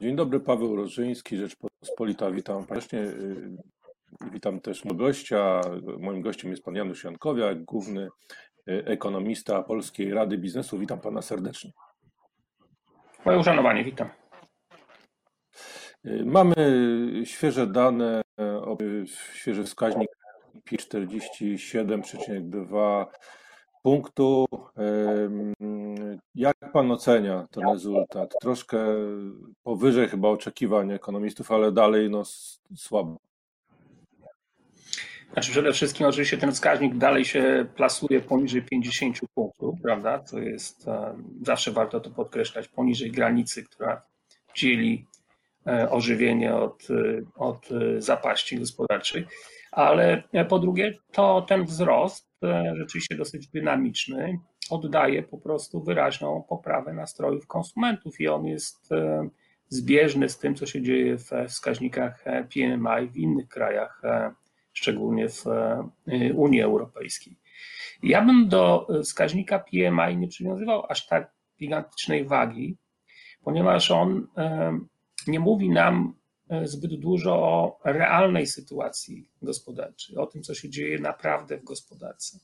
Dzień dobry, Paweł Rożyński, Rzeczpospolita. Witam serdecznie. Witam też mojego gościa. Moim gościem jest pan Janusz Jankowiak, główny ekonomista Polskiej Rady Biznesu. Witam pana serdecznie. Moje uszanowanie, witam. Mamy świeże dane, świeży wskaźnik 47,2 punktu. Jak pan ocenia ten rezultat? Troszkę powyżej chyba oczekiwań ekonomistów, ale dalej no, słabo. Znaczy przede wszystkim oczywiście ten wskaźnik dalej się plasuje poniżej 50 punktów, prawda? To jest, zawsze warto to podkreślać, poniżej granicy, która dzieli e, ożywienie od, od zapaści gospodarczej. Ale po drugie, to ten wzrost e, rzeczywiście dosyć dynamiczny oddaje po prostu wyraźną poprawę nastrojów konsumentów i on jest e, zbieżny z tym, co się dzieje w wskaźnikach PMI w innych krajach szczególnie w e, Unii Europejskiej. Ja bym do wskaźnika PMI nie przywiązywał aż tak gigantycznej wagi, ponieważ on e, nie mówi nam e, zbyt dużo o realnej sytuacji gospodarczej, o tym, co się dzieje naprawdę w gospodarce.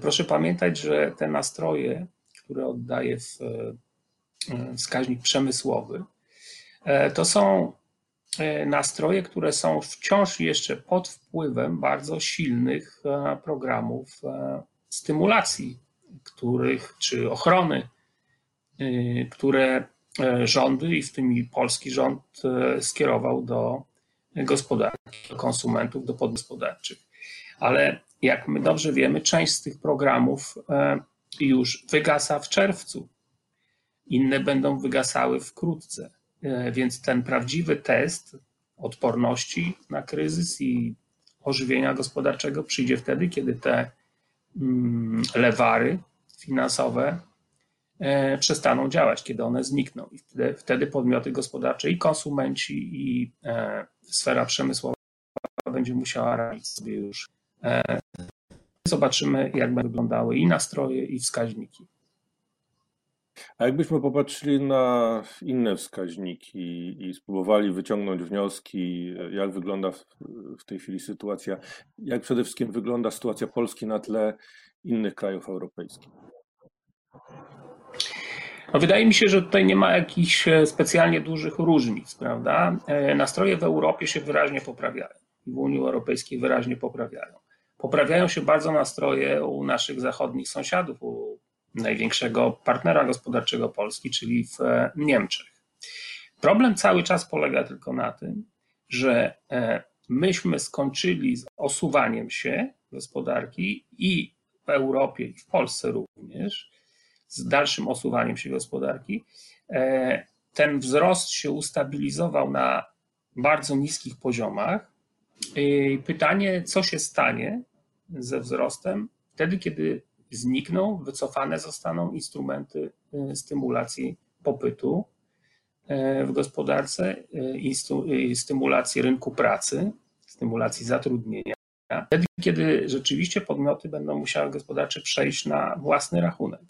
Proszę pamiętać, że te nastroje, które oddaje wskaźnik przemysłowy, to są E, nastroje, które są wciąż jeszcze pod wpływem bardzo silnych e, programów e, stymulacji, których, czy ochrony, które rządy i w tym polski rząd skierował do gospodarki, do konsumentów, do podgospodarczych. Ale jak my dobrze wiemy, część z tych programów już wygasa w czerwcu. Inne będą wygasały wkrótce. E, więc ten prawdziwy test odporności na kryzys i ożywienia gospodarczego przyjdzie wtedy, kiedy te mm, lewary finansowe e, przestaną działać, kiedy one znikną. I wtedy, wtedy podmioty gospodarcze i konsumenci, i e, sfera przemysłowa będzie musiała radzić sobie już. Zobaczymy, jak będą wyglądały i nastroje, i wskaźniki. A jakbyśmy popatrzyli na inne wskaźniki i spróbowali wyciągnąć wnioski, jak wygląda w tej chwili sytuacja, jak przede wszystkim wygląda sytuacja Polski na tle innych krajów europejskich? No wydaje mi się, że tutaj nie ma jakichś e, specjalnie dużych różnic, prawda? E, nastroje w Europie się wyraźnie poprawiają i w Unii Europejskiej wyraźnie poprawiają. Poprawiają się bardzo nastroje u naszych zachodnich sąsiadów, u największego partnera gospodarczego Polski, czyli w e, Niemczech. Problem cały czas polega tylko na tym, że myśmy skończyli z osuwaniem się gospodarki i w Europie, i w Polsce również, z dalszym osuwaniem się gospodarki. E, ten wzrost się ustabilizował na bardzo niskich poziomach. Pytanie, co się stanie ze wzrostem wtedy, kiedy znikną, wycofane zostaną instrumenty y, stymulacji popytu w gospodarce stymulacji rynku pracy, stymulacji zatrudnienia. Wtedy, kiedy rzeczywiście podmioty będą musiały gospodarcze przejść na własny rachunek.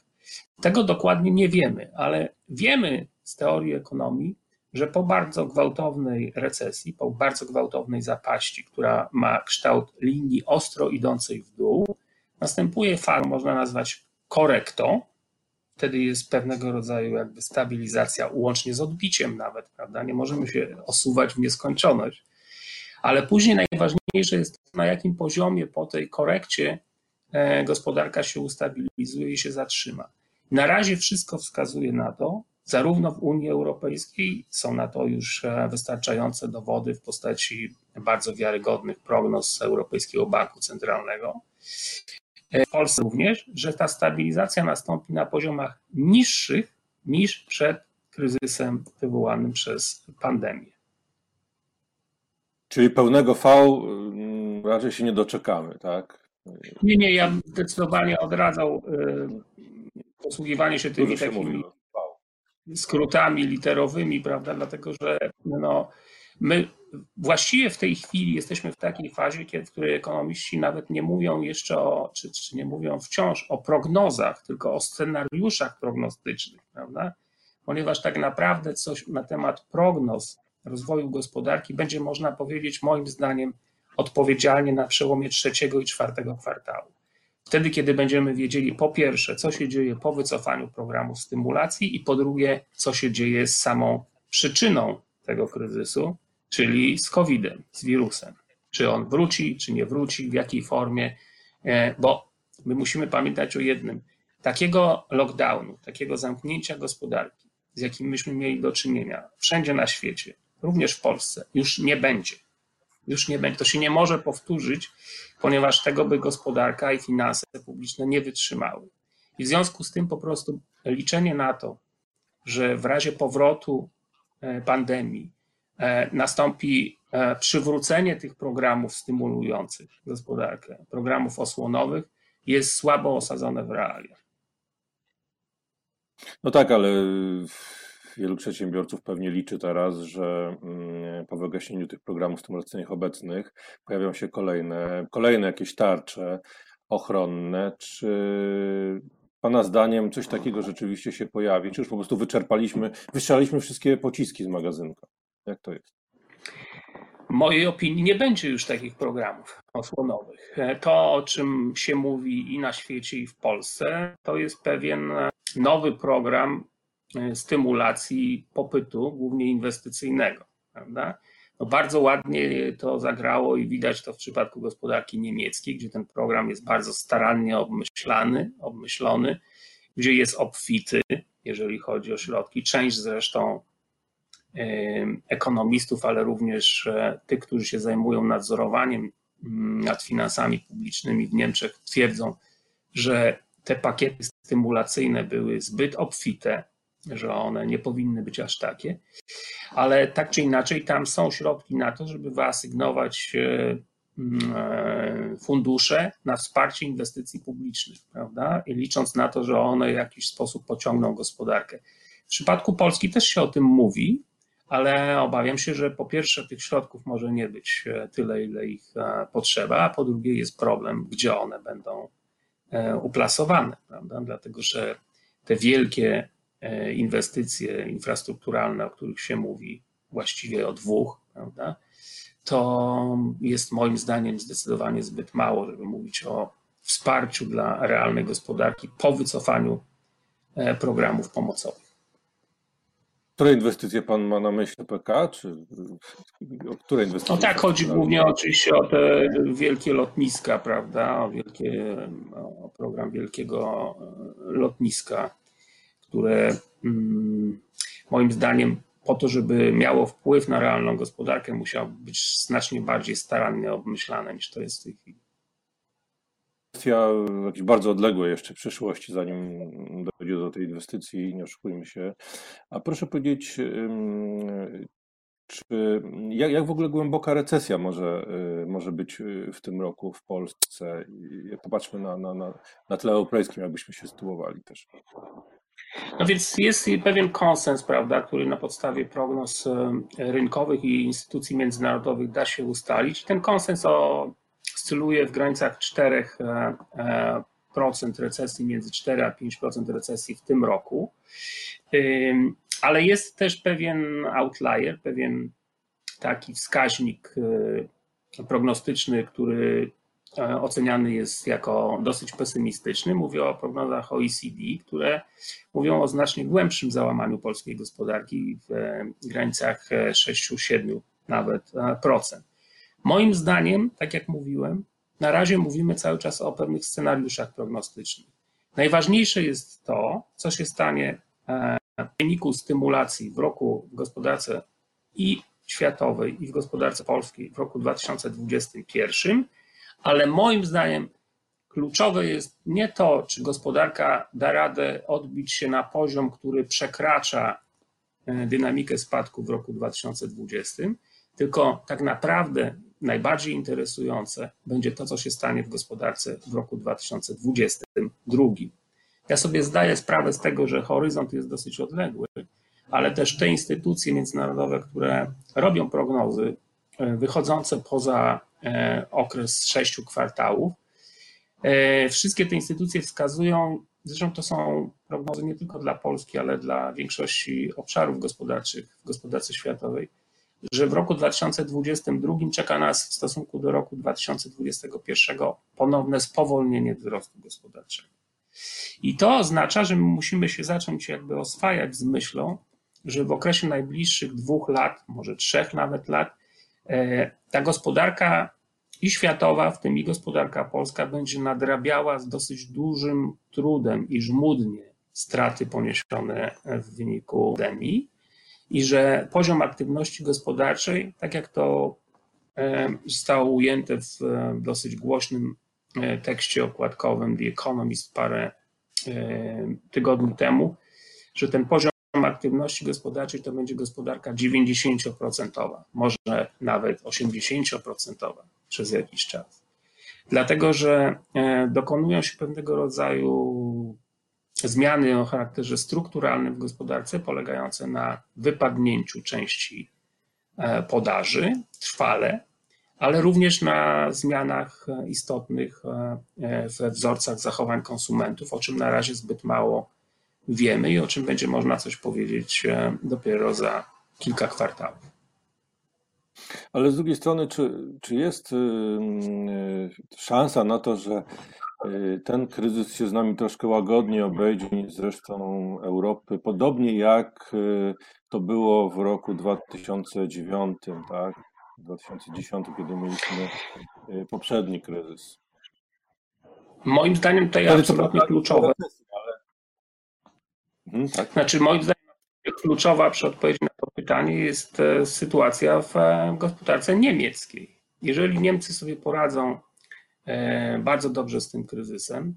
Tego dokładnie nie wiemy, ale wiemy z teorii ekonomii, że po bardzo gwałtownej recesji, po bardzo gwałtownej zapaści, która ma kształt linii ostro idącej w dół, Następuje fala, można nazwać korektą. Wtedy jest pewnego rodzaju jakby stabilizacja, łącznie z odbiciem nawet, prawda? Nie możemy się osuwać w nieskończoność. Ale później najważniejsze jest, na jakim poziomie po tej korekcie gospodarka się ustabilizuje i się zatrzyma. Na razie wszystko wskazuje na to, zarówno w Unii Europejskiej są na to już e, wystarczające dowody w postaci bardzo wiarygodnych prognoz Europejskiego Banku Centralnego, w Polsce również, że ta stabilizacja nastąpi na poziomach niższych niż przed kryzysem wywołanym przez pandemię. Czyli pełnego V mm, raczej się nie doczekamy, tak? Nie, nie, ja zdecydowanie odradzał y, posługiwanie się tymi takimi skrótami literowymi, prawda? Dlatego, że no, my właściwie w tej chwili jesteśmy w takiej fazie, w której ekonomiści nawet nie mówią jeszcze o, czy, czy nie mówią wciąż o prognozach, tylko o scenariuszach prognostycznych, prawda? ponieważ tak naprawdę coś na temat prognoz rozwoju gospodarki będzie można powiedzieć, moim zdaniem, odpowiedzialnie na przełomie trzeciego i czwartego kwartału. Wtedy, kiedy będziemy wiedzieli, po pierwsze, co się dzieje po wycofaniu programu stymulacji, i po drugie, co się dzieje z samą przyczyną tego kryzysu, czyli z COVID-em, z wirusem. Czy on wróci, czy nie wróci, w jakiej formie, e, bo my musimy pamiętać o jednym. Takiego lockdownu, takiego zamknięcia gospodarki, z jakim myśmy mieli do czynienia wszędzie na świecie, również w Polsce, już nie będzie. Już nie będzie. To się nie może powtórzyć, ponieważ tego by gospodarka i finanse publiczne nie wytrzymały. I w związku z tym po prostu liczenie na to, że w razie powrotu e, pandemii e, nastąpi e, przywrócenie tych programów stymulujących gospodarkę, programów osłonowych, jest słabo osadzone w realiach. No tak, ale wielu przedsiębiorców pewnie liczy teraz, że mm, po wygaśnięciu tych programów stymulacyjnych obecnych pojawią się kolejne, kolejne jakieś tarcze ochronne. Czy Pana zdaniem coś takiego rzeczywiście się pojawi? Czy już po prostu wyczerpaliśmy, wystrzelaliśmy wszystkie pociski z magazynka? Jak to jest? W mojej opinii nie będzie już takich programów osłonowych. To, o czym się mówi i na świecie, i w Polsce, to jest pewien nowy program stymulacji popytu, głównie inwestycyjnego. Prawda? No bardzo ładnie to zagrało i widać to w przypadku gospodarki niemieckiej, gdzie ten program jest bardzo starannie obmyślany, obmyślony, gdzie jest obfity, jeżeli chodzi o środki. Część zresztą ekonomistów, ale również e, tych, którzy się zajmują nadzorowaniem mm, nad finansami publicznymi w Niemczech, twierdzą, że te pakiety stymulacyjne były zbyt obfite, że one nie powinny być aż takie, ale tak czy inaczej tam są środki na to, żeby wyasygnować e, mm, e, fundusze na wsparcie inwestycji publicznych, prawda? I licząc na to, że one w jakiś sposób pociągną gospodarkę. W przypadku Polski też się o tym mówi, ale obawiam się, że po pierwsze tych środków może nie być e, tyle, ile ich potrzeba, a po drugie jest problem, gdzie one będą uplasowane, prawda? Dlatego, że te wielkie inwestycje infrastrukturalne, o których się mówi właściwie o dwóch, prawda, to jest moim zdaniem zdecydowanie zbyt mało, żeby mówić o wsparciu dla realnej gospodarki po wycofaniu e, programów pomocowych. Które inwestycje Pan ma na myśli PK? Czy o które inwestycje? No tak, chodzi głównie oczywiście o te wielkie lotniska, prawda? O, wielkie, o program wielkiego lotniska które mm, moim zdaniem po to, żeby miało wpływ na realną gospodarkę, musiało być znacznie bardziej starannie obmyślane niż to jest w tej chwili. Kwestia jakiejś bardzo odległej jeszcze przyszłości, zanim dojdzie do tej inwestycji, nie oszukujmy się. A proszę powiedzieć, czy, jak, jak w ogóle głęboka recesja może, y, może być y, w tym roku w Polsce? Popatrzmy na, na, na, na tle europejskim, jakbyśmy się sytuowali też. No więc jest pewien konsens, prawda, który na podstawie prognoz e, rynkowych i instytucji międzynarodowych da się ustalić. Ten konsens oscyluje w granicach 4% e, recesji, między 4 a 5% recesji w tym roku. Ale jest też pewien outlier, pewien taki wskaźnik e, prognostyczny, który E, oceniany jest jako dosyć pesymistyczny. Mówię o prognozach OECD, które mówią o znacznie głębszym załamaniu polskiej gospodarki w e, granicach 6-7 e, nawet procent. Moim zdaniem, tak jak mówiłem, na razie mówimy cały czas o pewnych scenariuszach prognostycznych. Najważniejsze jest to, co się stanie w wyniku stymulacji w roku w gospodarce i światowej, i w gospodarce polskiej w roku 2021 ale moim zdaniem kluczowe jest nie to, czy gospodarka da radę odbić się na poziom, który przekracza e, dynamikę spadku w roku 2020, tylko tak naprawdę najbardziej interesujące będzie to, co się stanie w gospodarce w roku 2022. Ja sobie zdaję sprawę z tego, że horyzont jest dosyć odległy, ale też te instytucje międzynarodowe, które robią prognozy e, wychodzące poza okres sześciu kwartałów. E, wszystkie te instytucje wskazują, zresztą to są prognozy nie tylko dla Polski, ale dla większości obszarów gospodarczych w gospodarce światowej, że w roku 2022 czeka nas w stosunku do roku 2021 ponowne spowolnienie wzrostu gospodarczego. I to oznacza, że my musimy się zacząć jakby oswajać z myślą, że w okresie najbliższych dwóch lat, może trzech nawet lat, e, ta gospodarka i światowa, w tym i gospodarka polska, będzie nadrabiała z dosyć dużym trudem i żmudnie straty poniesione w wyniku pandemii i że poziom aktywności gospodarczej, tak jak to e, zostało ujęte w dosyć głośnym e, tekście okładkowym The Economist parę tygodni temu, że ten poziom aktywności gospodarczej to będzie gospodarka 90%, może nawet 80% przez jakiś czas. Dlatego, że e, dokonują się pewnego rodzaju zmiany o charakterze strukturalnym w gospodarce, polegające na wypadnięciu części e, podaży trwale, ale również na zmianach istotnych e, we wzorcach zachowań konsumentów, o czym na razie zbyt mało wiemy i o czym będzie można coś powiedzieć e, dopiero za kilka kwartałów. Ale z drugiej strony, czy, czy jest y, y, szansa na to, że y, ten kryzys się z nami troszkę łagodniej obejdzie niż z resztą Europy, podobnie jak to było w roku 2009, tak? 2010, kiedy mieliśmy poprzedni kryzys. Moim zdaniem to jest absolutnie kluczowe. Mhm, tak. Znaczy, moim zdaniem kluczowa przy odpowiedzi na to pytanie jest e, sytuacja w e, gospodarce niemieckiej. Jeżeli Niemcy sobie poradzą e, bardzo dobrze z tym kryzysem,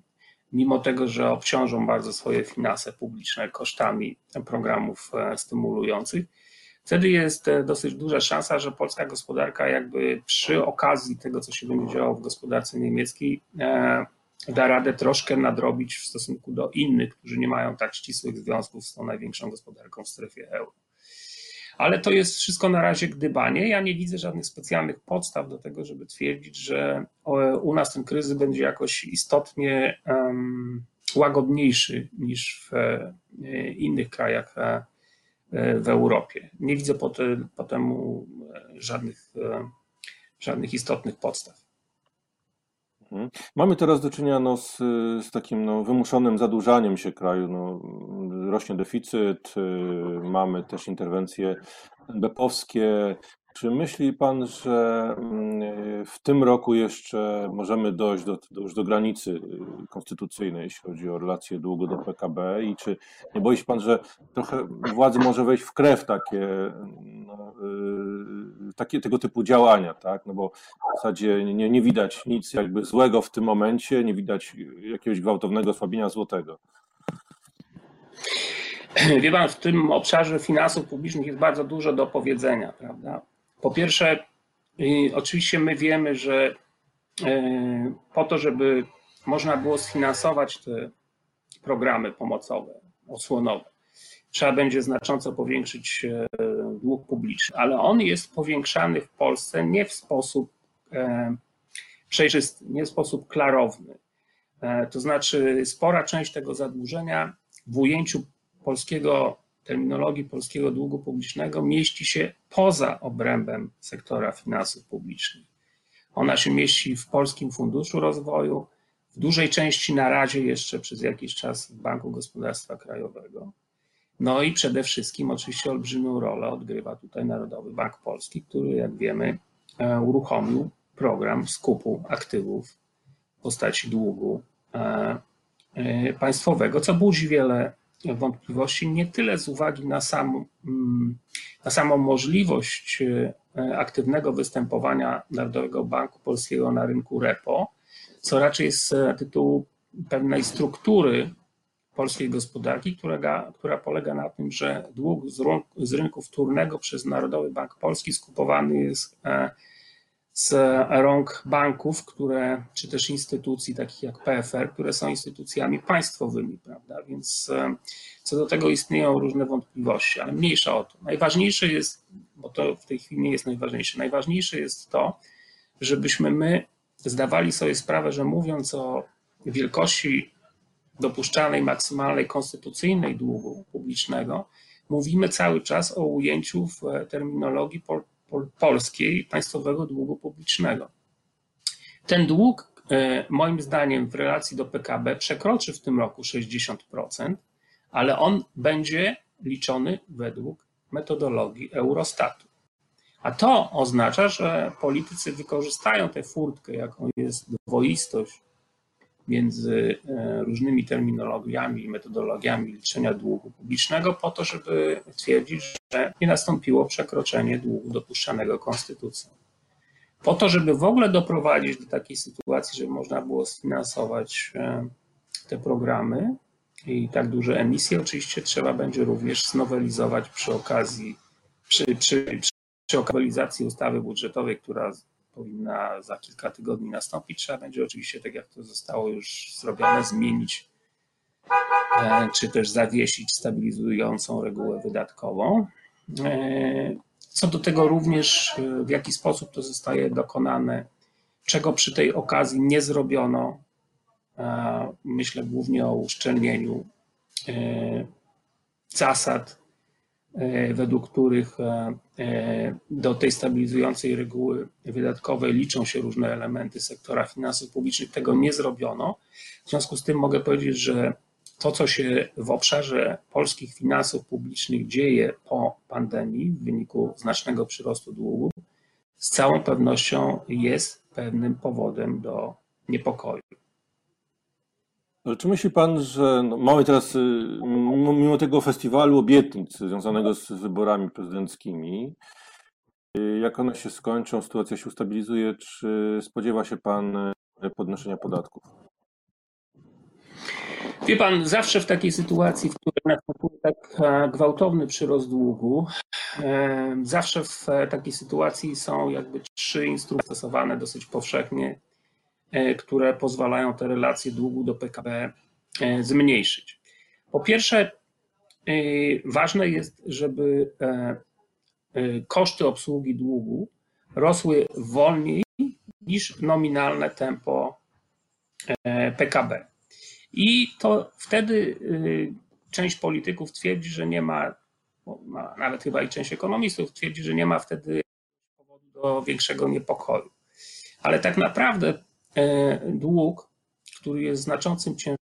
mimo tego, że obciążą bardzo swoje finanse publiczne kosztami programów stymulujących, wtedy jest dosyć duża szansa, że polska gospodarka jakby przy okazji tego, co się będzie działo w gospodarce niemieckiej, da radę troszkę nadrobić w stosunku do innych, którzy nie mają tak ścisłych związków z tą największą gospodarką w strefie euro. Ale to jest wszystko na razie gdybanie. Ja nie widzę żadnych specjalnych podstaw do tego, żeby twierdzić, że u nas ten kryzys będzie jakoś istotnie łagodniejszy niż w e, innych krajach e, w Europie. Nie widzę po, te, po temu e, żadnych, żadnych istotnych podstaw. Mhm. Mamy teraz do czynienia no, z, z takim no, wymuszonym zadłużaniem się kraju. No, rośnie deficyt, y, mamy też interwencje NBP-owskie, czy myśli Pan, że mm, w tym roku jeszcze możemy dojść do, do, już do granicy konstytucyjnej, jeśli chodzi o relacje długu do PKB? I czy nie boi się Pan, że trochę władzy może wejść w krew takie, no, y, takie tego typu działania, tak? No bo w zasadzie nie, nie widać nic jakby złego w tym momencie, nie widać jakiegoś gwałtownego osłabienia złotego. Wie pan, w tym obszarze finansów publicznych jest bardzo dużo do powiedzenia, prawda? Po pierwsze, oczywiście my wiemy, że e, po to, żeby można było sfinansować te programy pomocowe, osłonowe, trzeba będzie znacząco powiększyć e, dług publiczny, ale on jest powiększany w Polsce nie w sposób e, przejrzysty, nie w sposób klarowny. To znaczy, spora część tego zadłużenia w ujęciu polskiego terminologii polskiego długu publicznego mieści się poza obrębem sektora finansów publicznych. Ona się mieści w Polskim Funduszu Rozwoju, w dużej części na razie jeszcze przez jakiś czas w Banku Gospodarstwa Krajowego. No i przede wszystkim oczywiście olbrzymią rolę odgrywa tutaj Narodowy Bank Polski, który jak wiemy e, uruchomił program skupu aktywów w postaci długu e, e, państwowego, co budzi wiele wątpliwości, nie tyle z uwagi na, sam, mm, na samą możliwość e, aktywnego występowania Narodowego Banku Polskiego na rynku repo, co raczej z tytułu pewnej struktury polskiej gospodarki, która, która polega na tym, że dług z rynku, z rynku wtórnego przez Narodowy Bank Polski skupowany jest e, z rąk banków, które, czy też instytucji takich jak PFR, które są instytucjami państwowymi, prawda? Więc e, co do tego istnieją różne wątpliwości, ale mniejsza o to. Najważniejsze jest, bo to w tej chwili nie jest najważniejsze, najważniejsze jest to, żebyśmy my zdawali sobie sprawę, że mówiąc o wielkości dopuszczalnej maksymalnej konstytucyjnej długu publicznego, mówimy cały czas o ujęciu w terminologii polskiej państwowego długu publicznego. Ten dług, e, moim zdaniem, w relacji do PKB przekroczy w tym roku 60%, ale on będzie liczony według metodologii Eurostatu. A to oznacza, że politycy wykorzystają tę furtkę, jaką jest dwoistość między e, różnymi terminologiami i metodologiami liczenia długu publicznego, po to, żeby twierdzić, że nie nastąpiło przekroczenie długu dopuszczanego konstytucją. Po to, żeby w ogóle doprowadzić do takiej sytuacji, żeby można było sfinansować e, te programy i tak duże emisje, oczywiście trzeba będzie również znowelizować przy okazji, przy, przy, przy okazji ustawy budżetowej, która powinna za kilka tygodni nastąpić. Trzeba będzie oczywiście, tak jak to zostało już zrobione, zmienić e, czy też zawiesić stabilizującą regułę wydatkową. E, co do tego również, e, w jaki sposób to zostaje dokonane, czego przy tej okazji nie zrobiono, myślę głównie o uszczelnieniu zasad według których e, e, do tej stabilizującej reguły wydatkowej liczą się różne elementy sektora finansów publicznych. Tego nie zrobiono. W związku z tym mogę powiedzieć, że to, co się w obszarze polskich finansów publicznych dzieje po pandemii w wyniku znacznego przyrostu długu, z całą pewnością jest pewnym powodem do niepokoju. Ale czy myśli pan, że no, mamy teraz, y, mimo tego festiwalu obietnic związanego z wyborami prezydenckimi, y, jak one się skończą, sytuacja się ustabilizuje, czy spodziewa się pan y, podnoszenia podatków? Wie pan, zawsze w takiej sytuacji, w której następuje tak e, gwałtowny przyrost długu, e, zawsze w e, takiej sytuacji są jakby trzy instrumenty stosowane dosyć powszechnie które pozwalają te relacje długu do PKB e, zmniejszyć. Po pierwsze, e, ważne jest, żeby koszty obsługi długu rosły wolniej niż nominalne tempo PKB. I to wtedy część polityków twierdzi, że nie ma, nawet chyba i część ekonomistów twierdzi, że nie ma wtedy powodu do większego niepokoju. Ale tak naprawdę E, dług, który jest znaczącym ciężarem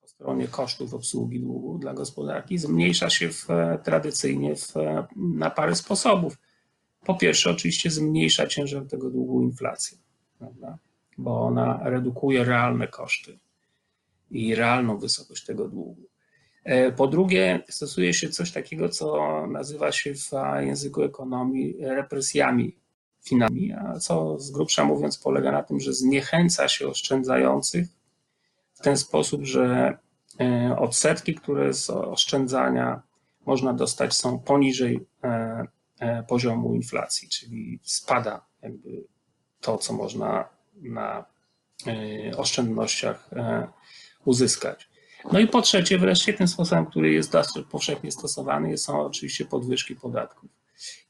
po stronie kosztów obsługi długu dla gospodarki, zmniejsza się w, e, tradycyjnie w, e, na parę sposobów. Po pierwsze, oczywiście zmniejsza ciężar tego długu inflacja, prawda? bo ona redukuje realne koszty i realną wysokość tego długu. Po drugie, stosuje się coś takiego, co nazywa się w języku ekonomii represjami finami, a co z grubsza mówiąc polega na tym, że zniechęca się oszczędzających w ten sposób, że e, odsetki, które z oszczędzania można dostać są poniżej e, e, poziomu inflacji, czyli spada jakby to, co można na oszczędnościach uzyskać. No i po trzecie, wreszcie tym sposobem, który jest powszechnie stosowany, są oczywiście podwyżki podatków.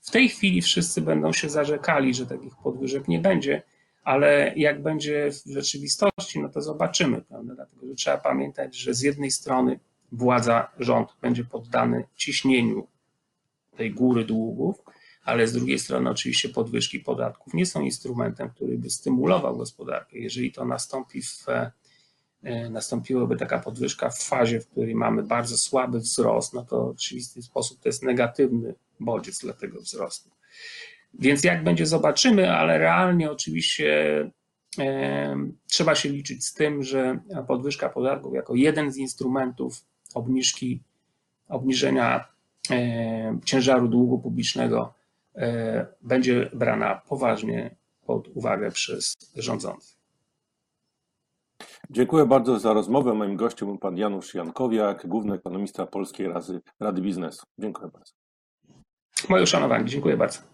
W tej chwili wszyscy będą się zarzekali, że takich podwyżek nie będzie, ale jak będzie w rzeczywistości, no to zobaczymy, prawda? Dlatego, że trzeba pamiętać, że z jednej strony władza, rząd będzie poddany ciśnieniu tej góry długów, ale z drugiej strony oczywiście podwyżki podatków nie są instrumentem, który by stymulował gospodarkę. Jeżeli to nastąpi w, e, nastąpiłaby taka podwyżka w fazie, w której mamy bardzo słaby wzrost, no to w oczywisty sposób to jest negatywny bodziec dla tego wzrostu. Więc jak będzie, zobaczymy, ale realnie oczywiście e, trzeba się liczyć z tym, że podwyżka podatków jako jeden z instrumentów obniżki, obniżenia e, ciężaru długu publicznego e, będzie brana poważnie pod uwagę przez rządzących. Dziękuję bardzo za rozmowę. Moim gościem był pan Janusz Jankowiak, główny ekonomista Polskiej Rady, Rady Biznesu. Dziękuję bardzo. Moje uszanowanie. Dziękuję bardzo.